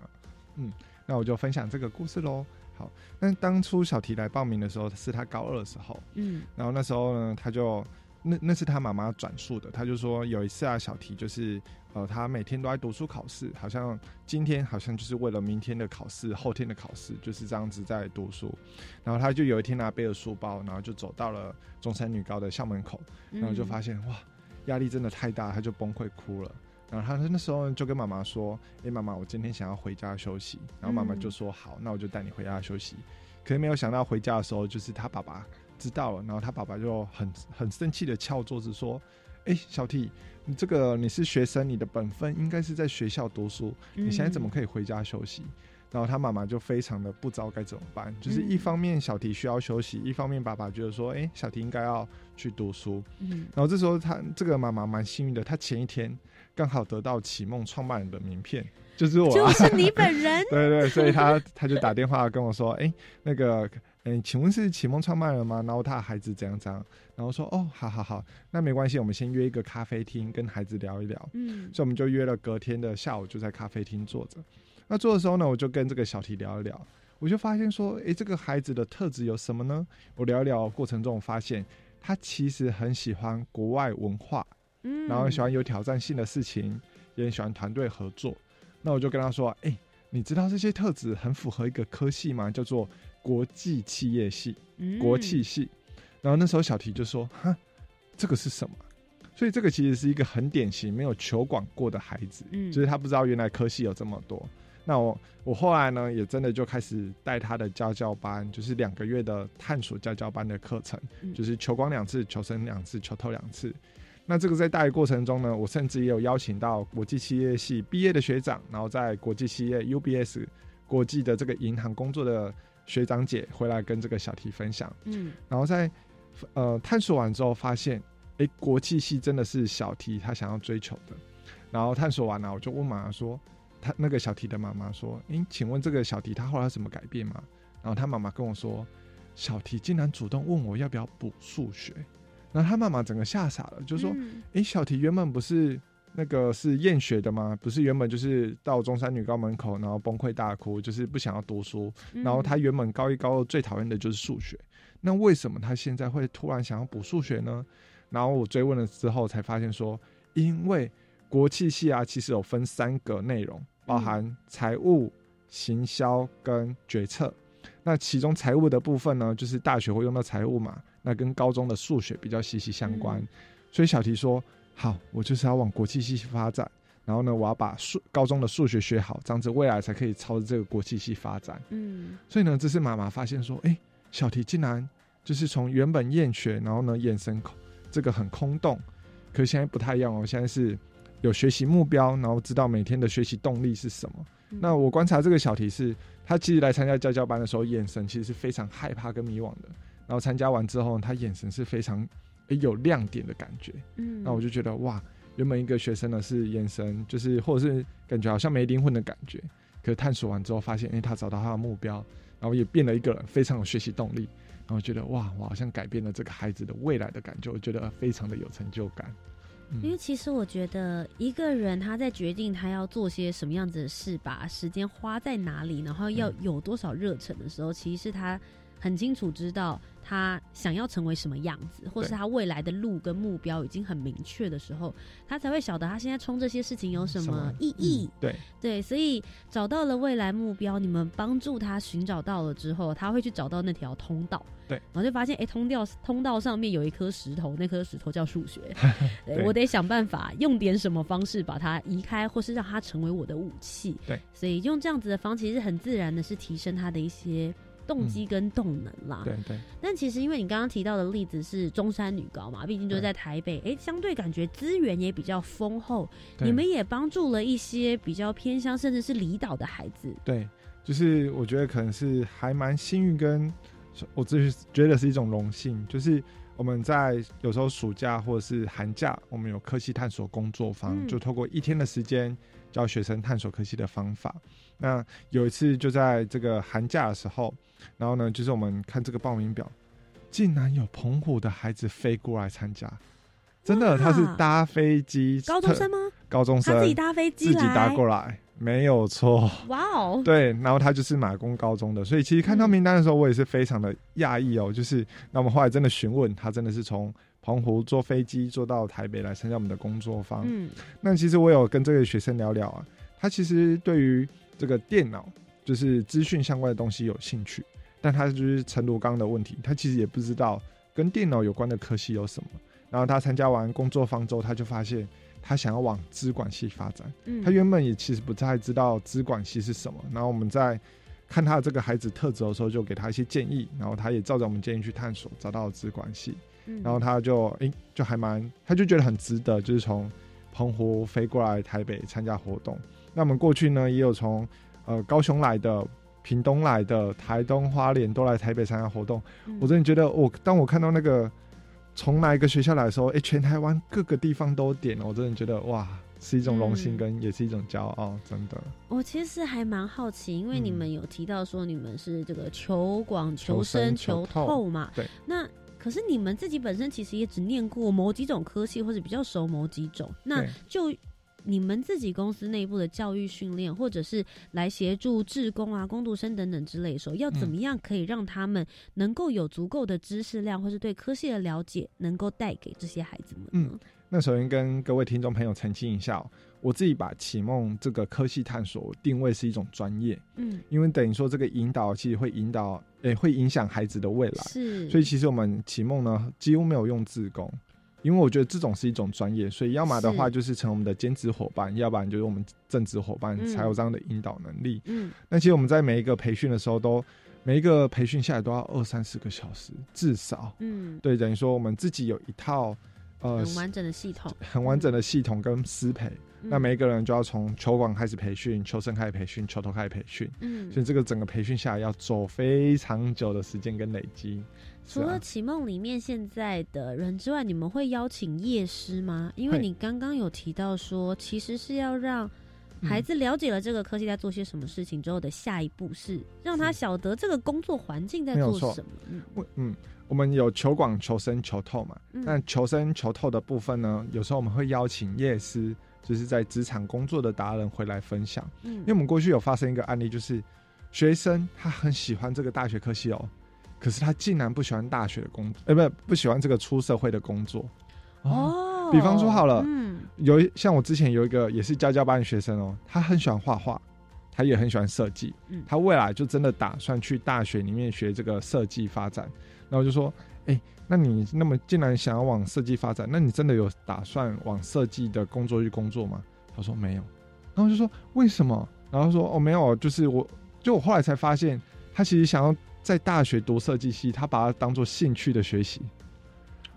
嗯，那我就分享这个故事喽。好，那当初小提来报名的时候，是他高二的时候，嗯，然后那时候呢，他就那那是他妈妈转述的，他就说有一次啊，小提就是呃，他每天都在读书考试，好像今天好像就是为了明天的考试，后天的考试就是这样子在读书，然后他就有一天拿背着书包，然后就走到了中山女高的校门口，然后就发现、哇，压力真的太大，他就崩溃哭了。然后他那时候就跟妈妈说：“诶，妈妈，我今天想要回家休息。”然后妈妈就说：“好，那我就带你回家休息。”可是没有想到回家的时候，就是他爸爸知道了，然后他爸爸就很很生气的敲桌子说：“诶，小 T，你这个你是学生，你的本分应该是在学校读书，你现在怎么可以回家休息？”然后他妈妈就非常的不知道该怎么办，就是一方面小提需要休息，一方面爸爸觉得说：“诶，小提应该要去读书。”嗯，然后这时候他这个妈妈蛮幸运的，她前一天刚好得到启梦创办人的名片，就是我、啊，就是你本人。[laughs] 对对，所以他他就打电话跟我说：“哎，那个，哎，请问是启蒙创办人吗？然后他的孩子怎样怎样？”然后说：“哦，好好好，那没关系，我们先约一个咖啡厅跟孩子聊一聊。”嗯，所以我们就约了隔天的下午就在咖啡厅坐着。那坐的时候呢，我就跟这个小提聊一聊，我就发现说：“哎，这个孩子的特质有什么呢？”我聊一聊过程中，我发现他其实很喜欢国外文化。嗯然后喜欢有挑战性的事情，也很喜欢团队合作。那我就跟他说：“哎、你知道这些特质很符合一个科系吗？叫做国际企业系、嗯国际系。”然后那时候小提就说：“哈，这个是什么？”所以这个其实是一个很典型没有求广过的孩子，嗯就是他不知道原来科系有这么多。那我我后来呢，也真的就开始带他的教教班，就是两个月的探索教教班的课程，嗯就是求光两次、求生两次、求透两次。那这个在带的过程中呢，我甚至也有邀请到国际企业系毕业的学长，然后在国际企业 UBS 国际的这个银行工作的学长姐回来跟这个小提分享。嗯然后在呃探索完之后，发现诶，国际系真的是小提他想要追求的。然后探索完了，我就问妈妈说，他那个小提的妈妈说，诶，请问这个小提他后来有什么改变吗？然后他妈妈跟我说，小提竟然主动问我要不要补数学。然后他妈妈整个吓傻了，就说：“嗯诶，小提原本不是那个是厌学的吗？不是原本就是到中山女高门口，然后崩溃大哭，就是不想要读书。嗯然后他原本高一高二最讨厌的就是数学，那为什么他现在会突然想要补数学呢？然后我追问了之后，才发现说，因为国际系啊，其实有分三个内容，包含财务、行销跟决策。那其中财务的部分呢，就是大学会用到财务嘛，那跟高中的数学比较息息相关。嗯所以小提说：“好，我就是要往国际系发展，然后呢，我要把数高中的数学学好，这样子未来才可以朝着这个国际系发展。”嗯所以呢，这是妈妈发现说，哎、小提竟然就是从原本厌学，然后呢眼神空，这个很空洞，可是现在不太一样哦，现在是有学习目标，然后知道每天的学习动力是什么。嗯那我观察这个小提是，他其实来参加教教班的时候，眼神其实是非常害怕跟迷惘的，然后参加完之后，他眼神是非常诶有亮点的感觉。嗯那我就觉得哇，原本一个学生呢是眼神就是或者是感觉好像没灵魂的感觉，可是探索完之后发现，哎、他找到他的目标，然后也变了一个人，非常有学习动力，然后觉得哇，我好像改变了这个孩子的未来的感觉，我觉得非常的有成就感。因为其实我觉得一个人他在决定他要做些什么样子的事，把时间花在哪里，然后要有多少热忱的时候，其实是他很清楚知道他想要成为什么样子，或是他未来的路跟目标已经很明确的时候，他才会晓得他现在冲这些事情有什么意义。对对，所以找到了未来目标，你们帮助他寻找到了之后，他会去找到那条通道。对，然后就发现，哎、通道通道上面有一颗石头，那颗石头叫数学。[laughs] 对对我得想办法用点什么方式把它移开，或是让它成为我的武器。对，所以用这样子的方式，其实很自然的是提升他的一些动机跟动能啦。对对但其实因为你刚刚提到的例子是中山女高嘛，毕竟就是在台北，哎、相对感觉资源也比较丰厚，对你们也帮助了一些比较偏乡甚至是离岛的孩子。对，就是我觉得可能是还蛮幸运，跟我自己觉得是一种荣幸，就是。我们在有时候暑假或者是寒假，我们有科技探索工作坊，嗯就透过一天的时间教学生探索科技的方法。那有一次就在这个寒假的时候，然后呢，就是我们看这个报名表，竟然有澎湖的孩子飞过来参加，真的，他是搭飞机，高中生吗？高中生他自己搭飞机自己搭过来，没有错。哇哦，对，然后他就是马工高中的，所以其实看到名单的时候，我也是非常的讶异哦。就是那我们后来真的询问他，真的是从澎湖坐飞机坐到台北来参加我们的工作坊。嗯那其实我有跟这个学生聊聊啊，他其实对于这个电脑就是资讯相关的东西有兴趣，但他就是陈罗刚的问题，他其实也不知道跟电脑有关的科系有什么。然后他参加完工作坊之后，他就发现他想要往资管系发展。嗯他原本也其实不太知道资管系是什么，然后我们在看他的这个孩子特质的时候，就给他一些建议，然后他也照着我们建议去探索，找到了资管系，嗯然后他就诶、就还蛮，他就觉得很值得，就是从澎湖飞过来台北参加活动。那我们过去呢，也有从呃高雄来的。屏东来的、台东、花莲都来台北参加活动，嗯我真的觉得我当我看到那个从哪一个学校来的时候，哎、全台湾各个地方都点了，我真的觉得哇，是一种荣幸，嗯跟也是一种骄傲，真的。我其实还蛮好奇，因为你嗯们有提到说你们是这个求广、求求生生、求透嘛？对。那可是你们自己本身其实也只念过某几种科系，或者比较熟某几种。那就你们自己公司内部的教育训练，或者是来协助志工啊、工读生等等之类的时候，要怎嗯么样可以让他们能够有足够的知识量，或是对科系的了解，能够带给这些孩子们呢？嗯那首先跟各位听众朋友澄清一下、哦，我自己把启梦这个科系探索定位是一种专业，嗯，因为等于说这个引导其实会引导，诶、会影响孩子的未来。是，所以其实我们启梦呢几乎没有用自工，因为我觉得这种是一种专业，所以要么的话就是成我们的兼职伙伴，要不然就是我们正职伙伴嗯才有这样的引导能力。嗯，那其实我们在每一个培训的时候都，每一个培训下来都要二三十个小时，至少。嗯，对，等于说我们自己有一套呃很完整的系统。很完整的系统跟师培。那嗯每一个人就要从球馆开始培训，球生开始培训，球头开始培训，嗯所以这个整个培训下来要走非常久的时间跟累积。除了启梦里面现在的人之外，你们会邀请夜师吗？因为你刚刚有提到说，其实是要让孩子了解了这个科技在做些什么事情之后的下一步是让他晓得这个工作环境在做什么。嗯嗯，我们有求广、求深、求透嘛。嗯那球深、求透的部分呢，有时候我们会邀请夜师，就是在职场工作的达人回来分享。嗯因为我们过去有发生一个案例，就是学生他很喜欢这个大学科系哦，可是他竟然不喜欢大学的工作，呃，不不喜欢这个出社会的工作。哦，比方说好了嗯有一像我之前有一个也是教教班的学生哦，他很喜欢画画，他也很喜欢设计，嗯他未来就真的打算去大学里面学这个设计发展。然后我就说，哎、那你那么既然想要往设计发展，那你真的有打算往设计的工作去工作吗？他说没有。然后就说为什么？然后说哦没有，就是我就我后来才发现，他其实想要在大学读设计系，他把它当做兴趣的学习。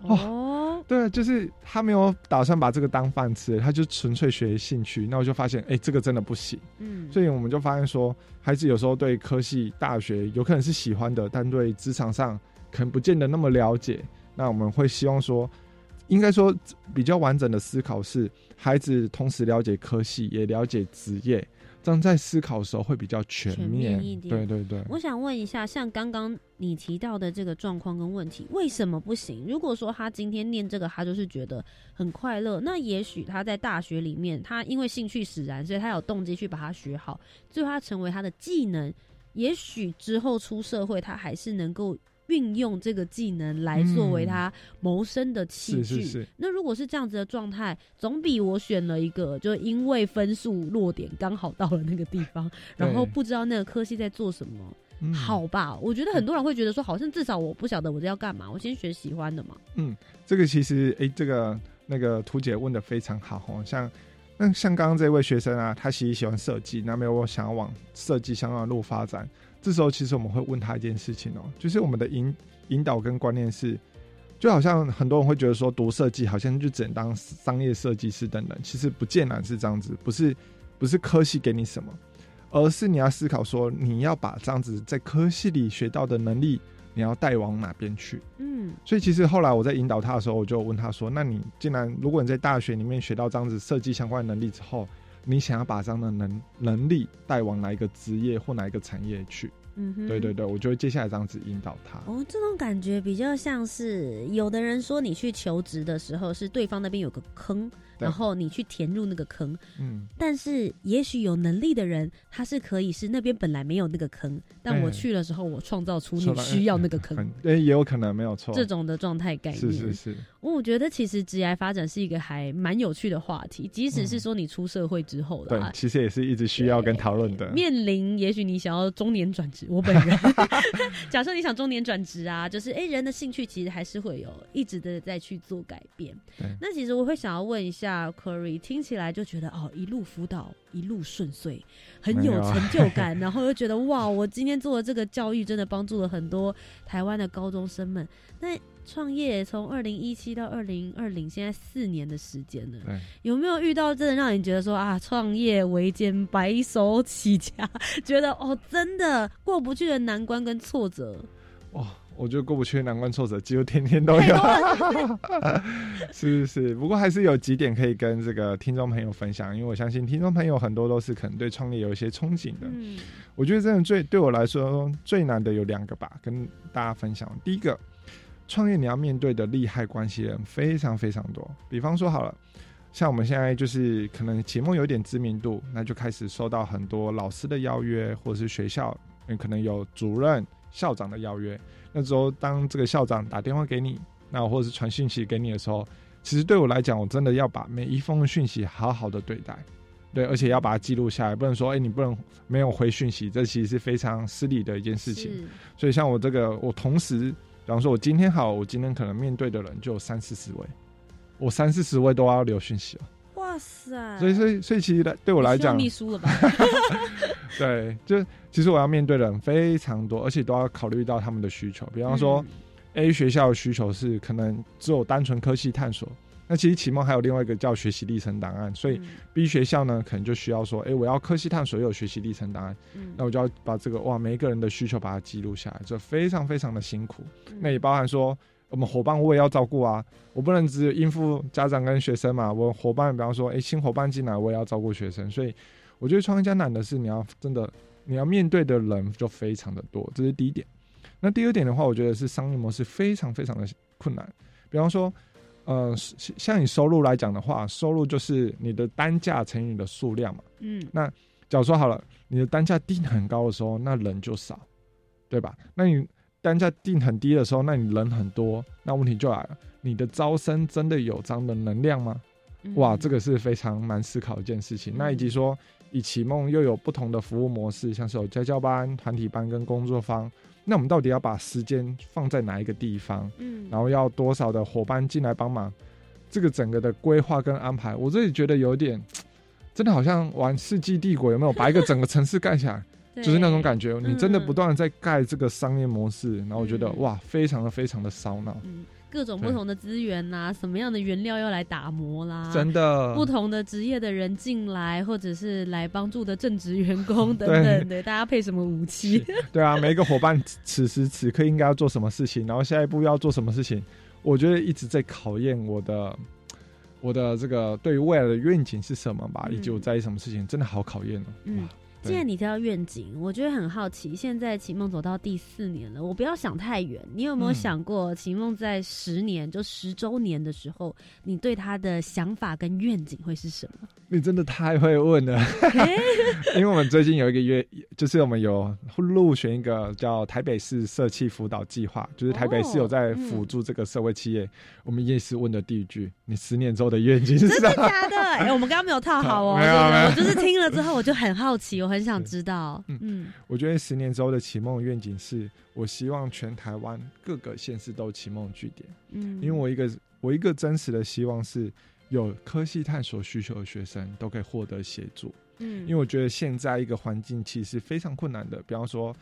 哦，对，就是他没有打算把这个当饭吃，他就纯粹学兴趣。那我就发现，哎、这个真的不行。嗯，所以我们就发现说，孩子有时候对科系、大学有可能是喜欢的，但对职场上可能不见得那么了解。那我们会希望说，应该说比较完整的思考是，孩子同时了解科系，也了解职业，这样在思考的时候会比较全。面一点对对对。我想问一下，像刚刚你提到的这个状况跟问题，为什么不行？如果说他今天念这个，他就是觉得很快乐，那也许他在大学里面，他因为兴趣使然，所以他有动机去把它学好，最后他成为他的技能。也许之后出社会，他还是能够运用这个技能来作为嗯他谋生的器具。是是是那如果是这样子的状态，总比我选了一个就因为分数落点刚好到了那个地方，[laughs] 然后不知道那个科系在做什么。嗯好吧，我觉得很多人会觉得说，好像至少我不晓得我这要干嘛，我先学喜欢的嘛。嗯，这个其实诶，这个那个图姐问的非常好哦，像那像刚刚这位学生啊，他其实喜欢设计，那没有我想要往设计相关的路发展，这时候其实我们会问他一件事情哦，就是我们的引引导跟观念是，就好像很多人会觉得说读设计好像就只能当商业设计师等等，其实不见然是这样子，不是不是科系给你什么，而是你要思考说你要把这样子在科系里学到的能力，你要带往哪边去。嗯所以其实后来我在引导他的时候，我就问他说：“那你既然如果你在大学里面学到这样子设计相关的能力之后，你想要把这样的能能力带往哪一个职业或哪一个产业去？”嗯哼，对对对，我就会接下来这样子引导他。哦，这种感觉比较像是有的人说你去求职的时候，是对方那边有个坑，然后你去填入那个坑。嗯，但是也许有能力的人，他是可以是那边本来没有那个坑，但我去的时候，我创造出你需要那个坑很，诶 [laughs] 也有可能没有错。这种的状态概念。是是是，我觉得其实职业发展是一个还蛮有趣的话题，即使是说你出社会之后的、对啊，，其实也是一直需要跟讨论的。面临也许你想要中年转职，我本人 [laughs] 假设你想中年转职啊，就是哎、诶人的兴趣其实还是会有一直的在去做改变。那其实我会想要问一下 Corey，听起来就觉得哦一路辅导一路顺遂，很有成就感，然后又觉得哇，我今天做的这个教育真的帮助了很多台湾的高中生们。那创业从二零一七到二零二零，现在四年的时间了。对，有没有遇到真的让你觉得说啊，创业维艰，白手起家，[laughs] 觉得哦，真的过不去的难关跟挫折？哇，我觉得过不去的难关挫折，几乎天天都有。[laughs] 是是是，不过还是有几点可以跟这个听众朋友分享，因为我相信听众朋友很多都是可能对创业有一些憧憬的。嗯我觉得真的最对我来说最难的有两个吧，跟大家分享。第一个，创业你要面对的利害关系人非常非常多。比方说好了，像我们现在就是可能节目有点知名度，那就开始收到很多老师的邀约，或者是学校嗯可能有主任、校长的邀约。那时候当这个校长打电话给你，那或者是传讯息给你的时候，其实对我来讲，我真的要把每一封讯息好好的对待。对，而且要把它记录下来，不能说，哎、你不能没有回讯息，这其实是非常失礼的一件事情。所以像我这个，我同时，比方说我今天好，我今天可能面对的人就有三四十位，我三四十位都要留讯息了。哇塞！所以，所以，所以，其实来对我来讲，秘书了吧？[laughs] 对，就其实我要面对的人非常多，而且都要考虑到他们的需求。比方说，A 学校的需求是可能只有单纯科技探索，那其实启蒙还有另外一个叫学习历程档案。所以 B 学校呢，可能就需要说，哎，我要科系探索有学习历程档案，那我就要把这个哇，每一个人的需求把它记录下来，这非常非常的辛苦。那也包含说。我们伙伴我也要照顾啊，我不能只应付家长跟学生嘛。我伙伴，比方说，哎，新伙伴进来，我也要照顾学生。所以，我觉得创业家难的是，你要真的，你要面对的人就非常的多，这是第一点。那第二点的话，我觉得是商业模式非常非常的困难。比方说，呃，像你收入来讲的话，收入就是你的单价乘以你的数量嘛。嗯。那假如说好了，你的单价定很高的时候，那人就少，对吧？那你。单价定很低的时候，那你人很多，那问题就来了。你的招生真的有这样的能量吗？哇，这个是非常难思考一件事情。那以及说，以启梦又有不同的服务模式，像是有家教班、团体班跟工作坊。那我们到底要把时间放在哪一个地方？嗯，然后要多少的伙伴进来帮忙？这个整个的规划跟安排，我自己觉得有点，[tsk] 真的好像玩世纪帝国，有没有把一个整个城市盖起来？就是那种感觉，你真的不断的在盖这个商业模式，然后我觉得哇，非常的非常的烧脑。嗯，各种不同的资源呐，什么样的原料要来打磨啦，真的，不同的职业的人进来，或者是来帮助的正职员工 [laughs] 等等对，大家配什么武器？对啊，每一个伙伴此时此刻应该要做什么事情，然后下一步要做什么事情，我觉得一直在考验我的我的这个对于未来的愿景是什么吧，以及我在意什么事情，真的好考验哦。嗯。既然你提到愿景，我觉得很好奇。现在启梦走到第四年了，我不要想太远。你有没有想过，启梦在十年就十周年的时候，你对他的想法跟愿景会是什么？你真的太会问了，[laughs] 因为我们最近有一个月，就是我们有入选一个叫台北市社企辅导计划，就是台北市有在辅助这个社会企业。我们也是问的第一句：你十年之后的愿景是什么？真的假的？哎，我们刚刚没有套好哦，[laughs] 没有，我就是听了之后我就很好奇，我很想知道。嗯，我觉得十年之后的启梦愿景是我希望全台湾各个县市都启梦据点。嗯，因为我一个我一个真实的希望是。有科系探索需求的学生都可以获得协助，嗯，因为我觉得现在一个环境其实非常困难的，比方说，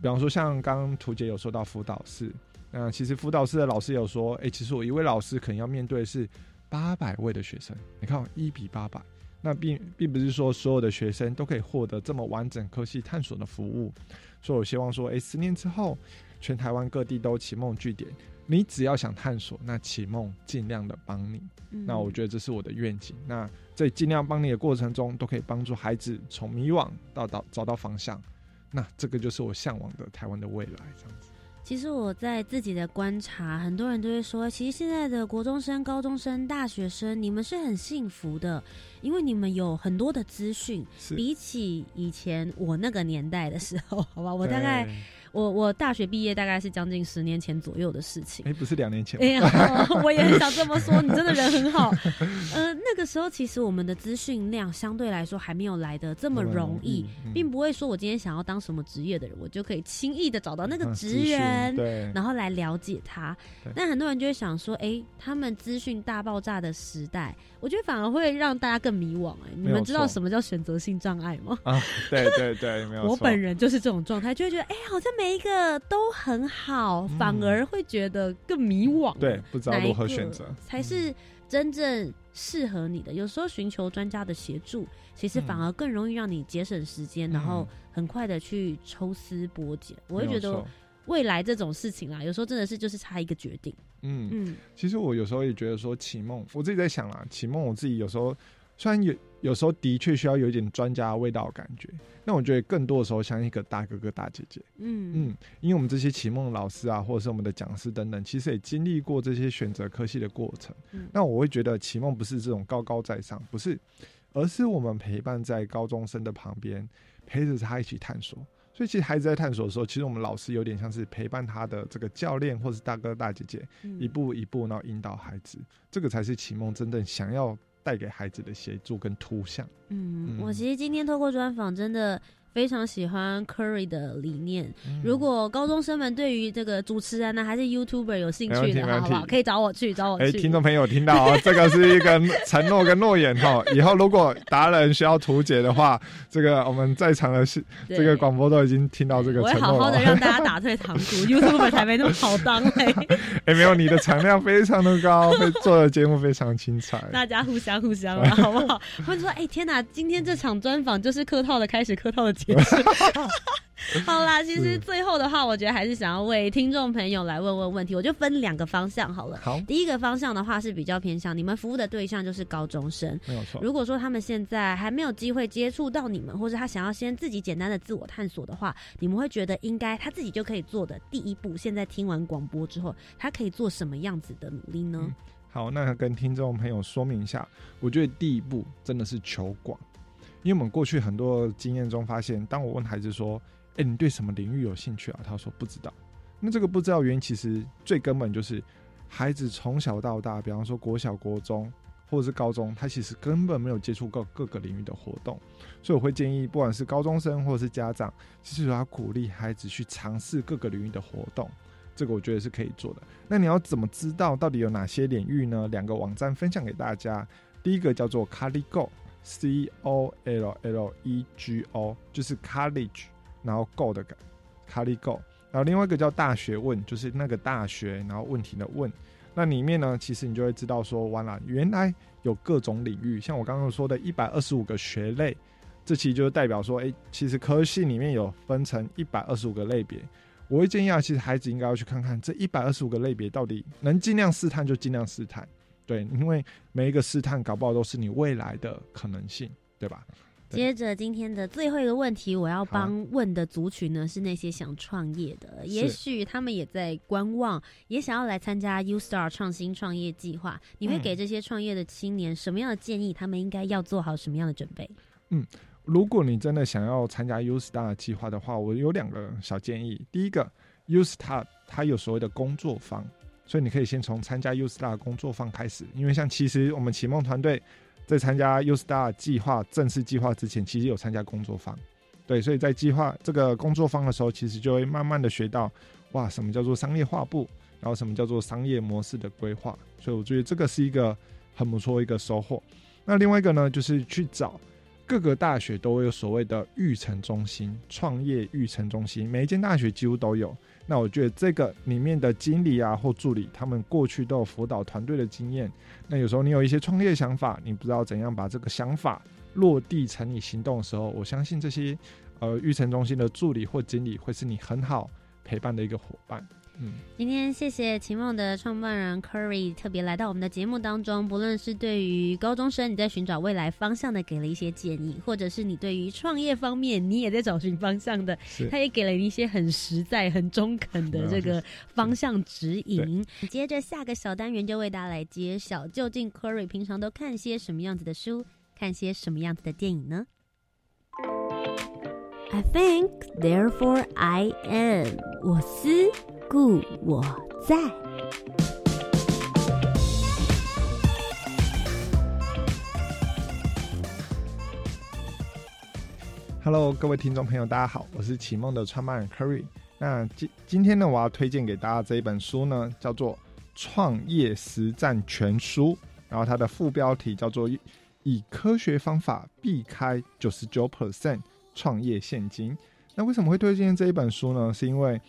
比方说像刚刚图姐有说到辅导室，那其实辅导室的老师有说，哎，其实我一位老师可能要面对的是八百位的学生，你看一比八百，那并并不是说所有的学生都可以获得这么完整科系探索的服务，所以我希望说，哎，十年之后，全台湾各地都启梦据点。你只要想探索，那启梦尽量的帮你。那我觉得这是我的愿景。那在尽量帮你的过程中，都可以帮助孩子从迷惘到到找到方向。那这个就是我向往的台湾的未来，这样子。其实我在自己的观察，很多人都会说，其实现在的国中生、高中生、大学生，你们是很幸福的，因为你们有很多的资讯，比起以前我那个年代的时候，好吧，我大概。我我大学毕业大概是将近十年前左右的事情。哎，不是两年前。哎呀，我也很想这么说，你真的人很好。[laughs] 呃，那个时候其实我们的资讯量相对来说还没有来的这么容易，并不会说我今天想要当什么职业的人，我就可以轻易的找到那个职员，对然后来了解他。但很多人就会想说，哎，他们资讯大爆炸的时代，我觉得反而会让大家更迷惘。哎，你们知道什么叫选择性障碍吗？啊，对对对，没有。[laughs] 我本人就是这种状态，就会觉得，哎，好像。每一个都很好，反而会觉得更迷惘。对，不知道如何选择才是真正适合你的。有时候寻求专家的协助，其实反而更容易让你节省时间，然后很快的去抽丝剥茧。我会觉得未来这种事情啊，有时候真的是就是差一个决定。嗯嗯，其实我有时候也觉得说，启梦，我自己在想啊，启梦，我自己有时候虽然有。有时候的确需要有一点专家味道的感觉，那我觉得更多的时候像一个大哥哥大姐姐，嗯嗯，因为我们这些启梦老师啊，或者是我们的讲师等等，其实也经历过这些选择科系的过程。那我会觉得启梦不是这种高高在上，不是，而是我们陪伴在高中生的旁边，陪着他一起探索。所以其实孩子在探索的时候，其实我们老师有点像是陪伴他的这个教练，或是大哥大姐姐，一步一步然后引导孩子，这个才是启蒙真正想要。带给孩子的协助跟图像。嗯，我其实今天透过专访，真的非常喜欢 Curry 的理念。嗯如果高中生们对于这个主持人呢，还是 YouTuber 有兴趣的，好不好？可以找我去，找我哎，去。听众朋友听到哦，这个是一个承诺跟诺言哈。[laughs] 以后如果达人需要图解的话，这个我们在场的是这个广播都已经听到这个我会承诺了。好好的让大家打退堂鼓，[laughs] YouTuber 才没那么好当嘞。[laughs] 哎，没有，你的产量非常的高，会做的节目非常精彩。大家互相互相了，好不好？或者说，哎、天哪，今天这场专访就是客套的开始，客套的 [laughs] 好啦，其实最后的话，我觉得还是想要为听众朋友来问问问题，我就分两个方向好了。好，第一个方向的话是比较偏向你们服务的对象就是高中生，没有错。如果说他们现在还没有机会接触到你们，或者他想要先自己简单的自我探索的话，你们会觉得应该他自己就可以做的第一步，现在听完广播之后，他可以做什么样子的努力呢？嗯好，那跟听众朋友说明一下，我觉得第一步真的是求广，因为我们过去很多经验中发现，当我问孩子说：“哎、你对什么领域有兴趣啊？”他说不知道。那这个不知道原因，其实最根本就是孩子从小到大，比方说国小、国中或者是高中，他其实根本没有接触过各个领域的活动，所以我会建议，不管是高中生或者是家长，其实要鼓励孩子去尝试各个领域的活动。这个我觉得是可以做的。那你要怎么知道到底有哪些领域呢？两个网站分享给大家。第一个叫做 Caligo C O L L E G O 就是 college，然后 go 的感 ColleGo。然后另外一个叫大学问，就是那个大学，然后问题的问。那里面呢，其实你就会知道说，完了，原来有各种领域，像我刚刚说的一百二十五个学类，这其实就代表说，哎，其实科系里面有分成一百二十五个类别。我会建议啊，其实孩子应该要去看看这一百二十五个类别到底能尽量试探就尽量试探，对，因为每一个试探搞不好都是你未来的可能性，对吧？接着今天的最后一个问题，我要帮问的族群呢是那些想创业的，也许他们也在观望，也想要来参加 U Star 创新创业计划。你会嗯给这些创业的青年什么样的建议？他们应该要做好什么样的准备？嗯如果你真的想要参加 U Star 计划的话，我有两个小建议。第一个，U Star 它有所谓的工作坊，所以你可以先从参加 U Star 工作坊开始。因为像其实我们启梦团队在参加 U Star 计划正式计划之前，其实有参加工作坊。对，所以在计划这个工作坊的时候，其实就会慢慢的学到，哇，什么叫做商业化部，然后什么叫做商业模式的规划。所以我觉得这个是一个很不错一个收获。那另外一个呢，就是去找各个大学都有所谓的育成中心、创业育成中心，每一间大学几乎都有。那我觉得这个里面的经理啊或助理，他们过去都有辅导团队的经验。那有时候你有一些创业想法，你不知道怎样把这个想法落地成你行动的时候，我相信这些呃育成中心的助理或经理会是你很好陪伴的一个伙伴。嗯，今天谢谢秦梦的创办人 Curry 特别来到我们的节目当中，不论是对于高中生你在寻找未来方向的给了一些建议，或者是你对于创业方面你也在找寻方向的，[laughs] 他也给了你一些很实在、很中肯的这个方向指引。[laughs] 接着下个小单元就为大家来揭晓，究竟 Curry 平常都看些什么样子的书，看些什么样子的电影呢？I think, therefore I am。我思故我在。Hello，各位听众朋友，大家好，我是启梦的创办人 Curry。那今今天呢，我要推荐给大家这一本书呢，叫做《创业实战全书》，然后它的副标题叫做“以科学方法避开九十九 percent 创业陷阱”。那为什么会推荐这一本书呢？是因为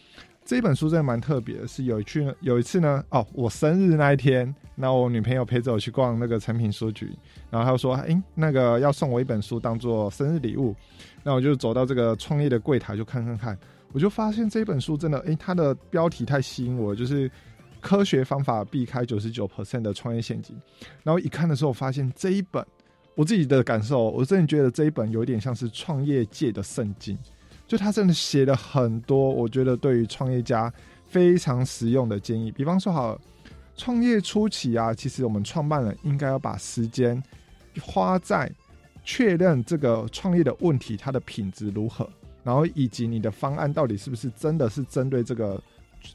这本书真的蛮特别，是有一去有一次呢，哦，我生日那一天，那我女朋友陪着我去逛那个成品书局，然后她就说，哎、那个要送我一本书当做生日礼物，那我就走到这个创业的柜台就看看看，我就发现这本书真的，哎、它的标题太吸引我，就是科学方法避开九十九 percent 的创业陷阱。然后一看的时候，发现这一本我自己的感受，我真的觉得这一本有点像是创业界的圣经。就他真的写了很多，我觉得对于创业家非常实用的建议。比方说，好，创业初期啊，其实我们创办人应该要把时间花在确认这个创业的问题它的品质如何，然后以及你的方案到底是不是真的是针对这个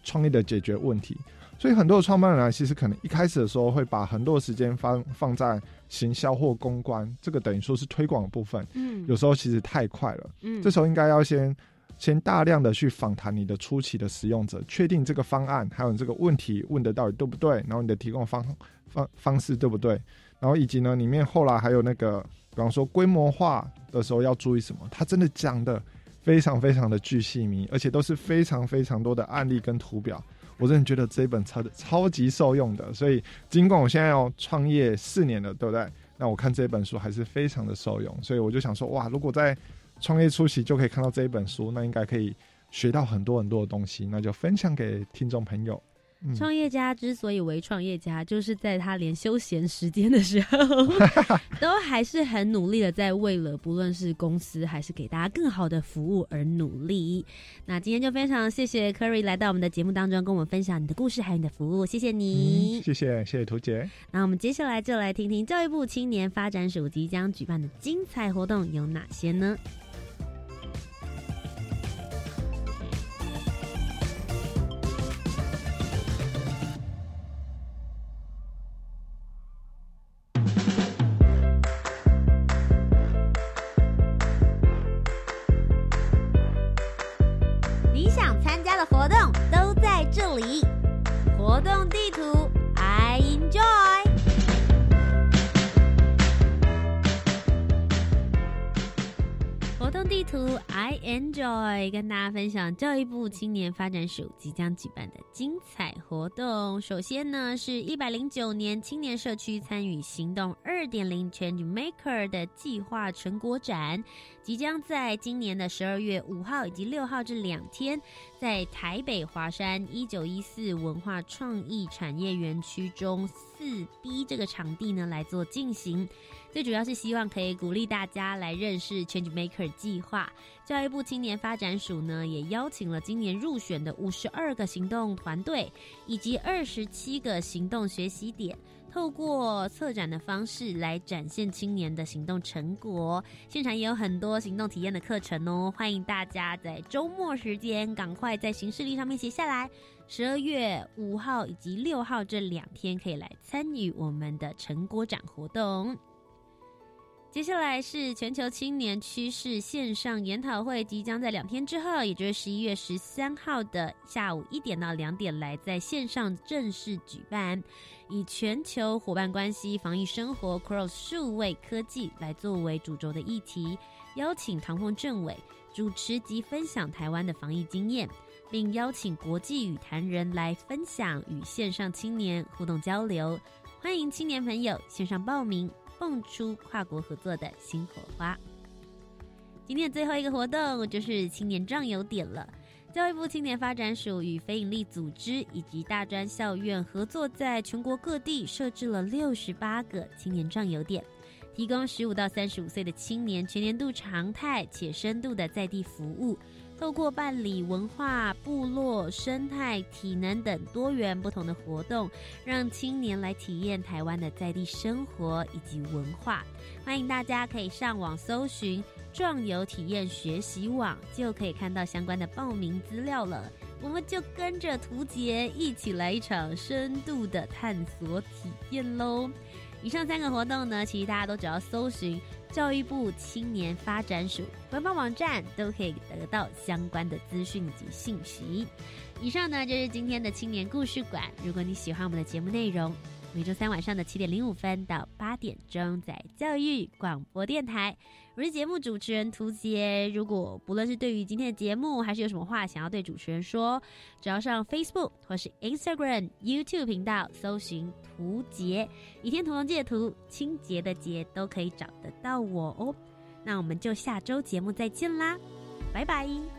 创业的解决问题。所以很多的创办人啊，其实可能一开始的时候会把很多时间放放在行销或公关，这个等于说是推广的部分。嗯有时候其实太快了，嗯这时候应该要先先大量的去访谈你的初期的使用者，确定这个方案还有你这个问题问的到底对不对，然后你的提供方方方式对不对，然后以及呢里面后来还有那个，比方说规模化的时候要注意什么，他真的讲的非常非常的巨细靡，而且都是非常非常多的案例跟图表。我真的觉得这一本超超级受用的，所以尽管我现在要创业四年了，对不对？那我看这本书还是非常的受用，所以我就想说，哇，如果在创业初期就可以看到这一本书，那应该可以学到很多很多的东西，那就分享给听众朋友。嗯创业家之所以为创业家，就是在他连休闲时间的时候，[laughs] 都还是很努力的在为了不论是公司还是给大家更好的服务而努力。那今天就非常谢谢 Curry 来到我们的节目当中，跟我们分享你的故事还有你的服务，谢谢你。嗯，谢谢谢谢图姐。那我们接下来就来听听教育部青年发展署即将举办的精彩活动有哪些呢？To I enjoy 跟大家分享教育部青年发展署即将举办的精彩活动。首先呢，是一百零九年青年社区参与行动二点零 Change Maker 的计划成果展，即将在今年的十二月五号以及六号这两天，在台北华山一九一四文化创意产业园区中四 B 这个场地呢来做进行。最主要是希望可以鼓励大家来认识 Change Maker 计划。教育部青年发展署呢，也邀请了今年入选的五十二个行动团队，以及二十七个行动学习点。透过策展的方式来展现青年的行动成果，现场也有很多行动体验的课程哦，欢迎大家在周末时间赶快在行事历上面写下来。十二月五号以及六号这两天可以来参与我们的成果展活动。接下来是全球青年趋势线上研讨会，即将在两天之后，也就是十一月十三号的下午一点到两点来在线上正式举办，以全球伙伴关系、防疫生活、Cross 数位科技来作为主轴的议题，邀请唐凤政委主持及分享台湾的防疫经验，并邀请国际语坛人来分享与线上青年互动交流，欢迎青年朋友线上报名。蹦出跨国合作的新火花。今天最后一个活动就是青年壮游点了。教育部青年发展署与非营利组织以及大专校院合作，在全国各地设置了六十八个青年壮游点，提供十五到三十五岁的青年全年度常态且深度的在地服务。透过办理文化、部落、生态、体能等多元不同的活动，让青年来体验台湾的在地生活以及文化。欢迎大家可以上网搜寻“壮游体验学习网”，就可以看到相关的报名资料了。我们就跟着图杰一起来一场深度的探索体验喽！以上三个活动呢，其实大家都只要搜寻。教育部青年发展署官方网站都可以得到相关的资讯及信息。以上呢就是今天的青年故事馆。如果你喜欢我们的节目内容，每周三晚上的七点零五分到八点钟，在教育广播电台，我是节目主持人涂杰。如果不论是对于今天的节目，还是有什么话想要对主持人说，只要上 Facebook 或是 Instagram、YouTube 频道搜寻“涂杰”，倚天屠龙记的屠，清洁的洁，都可以找得到我哦。那我们就下周节目再见啦，拜拜。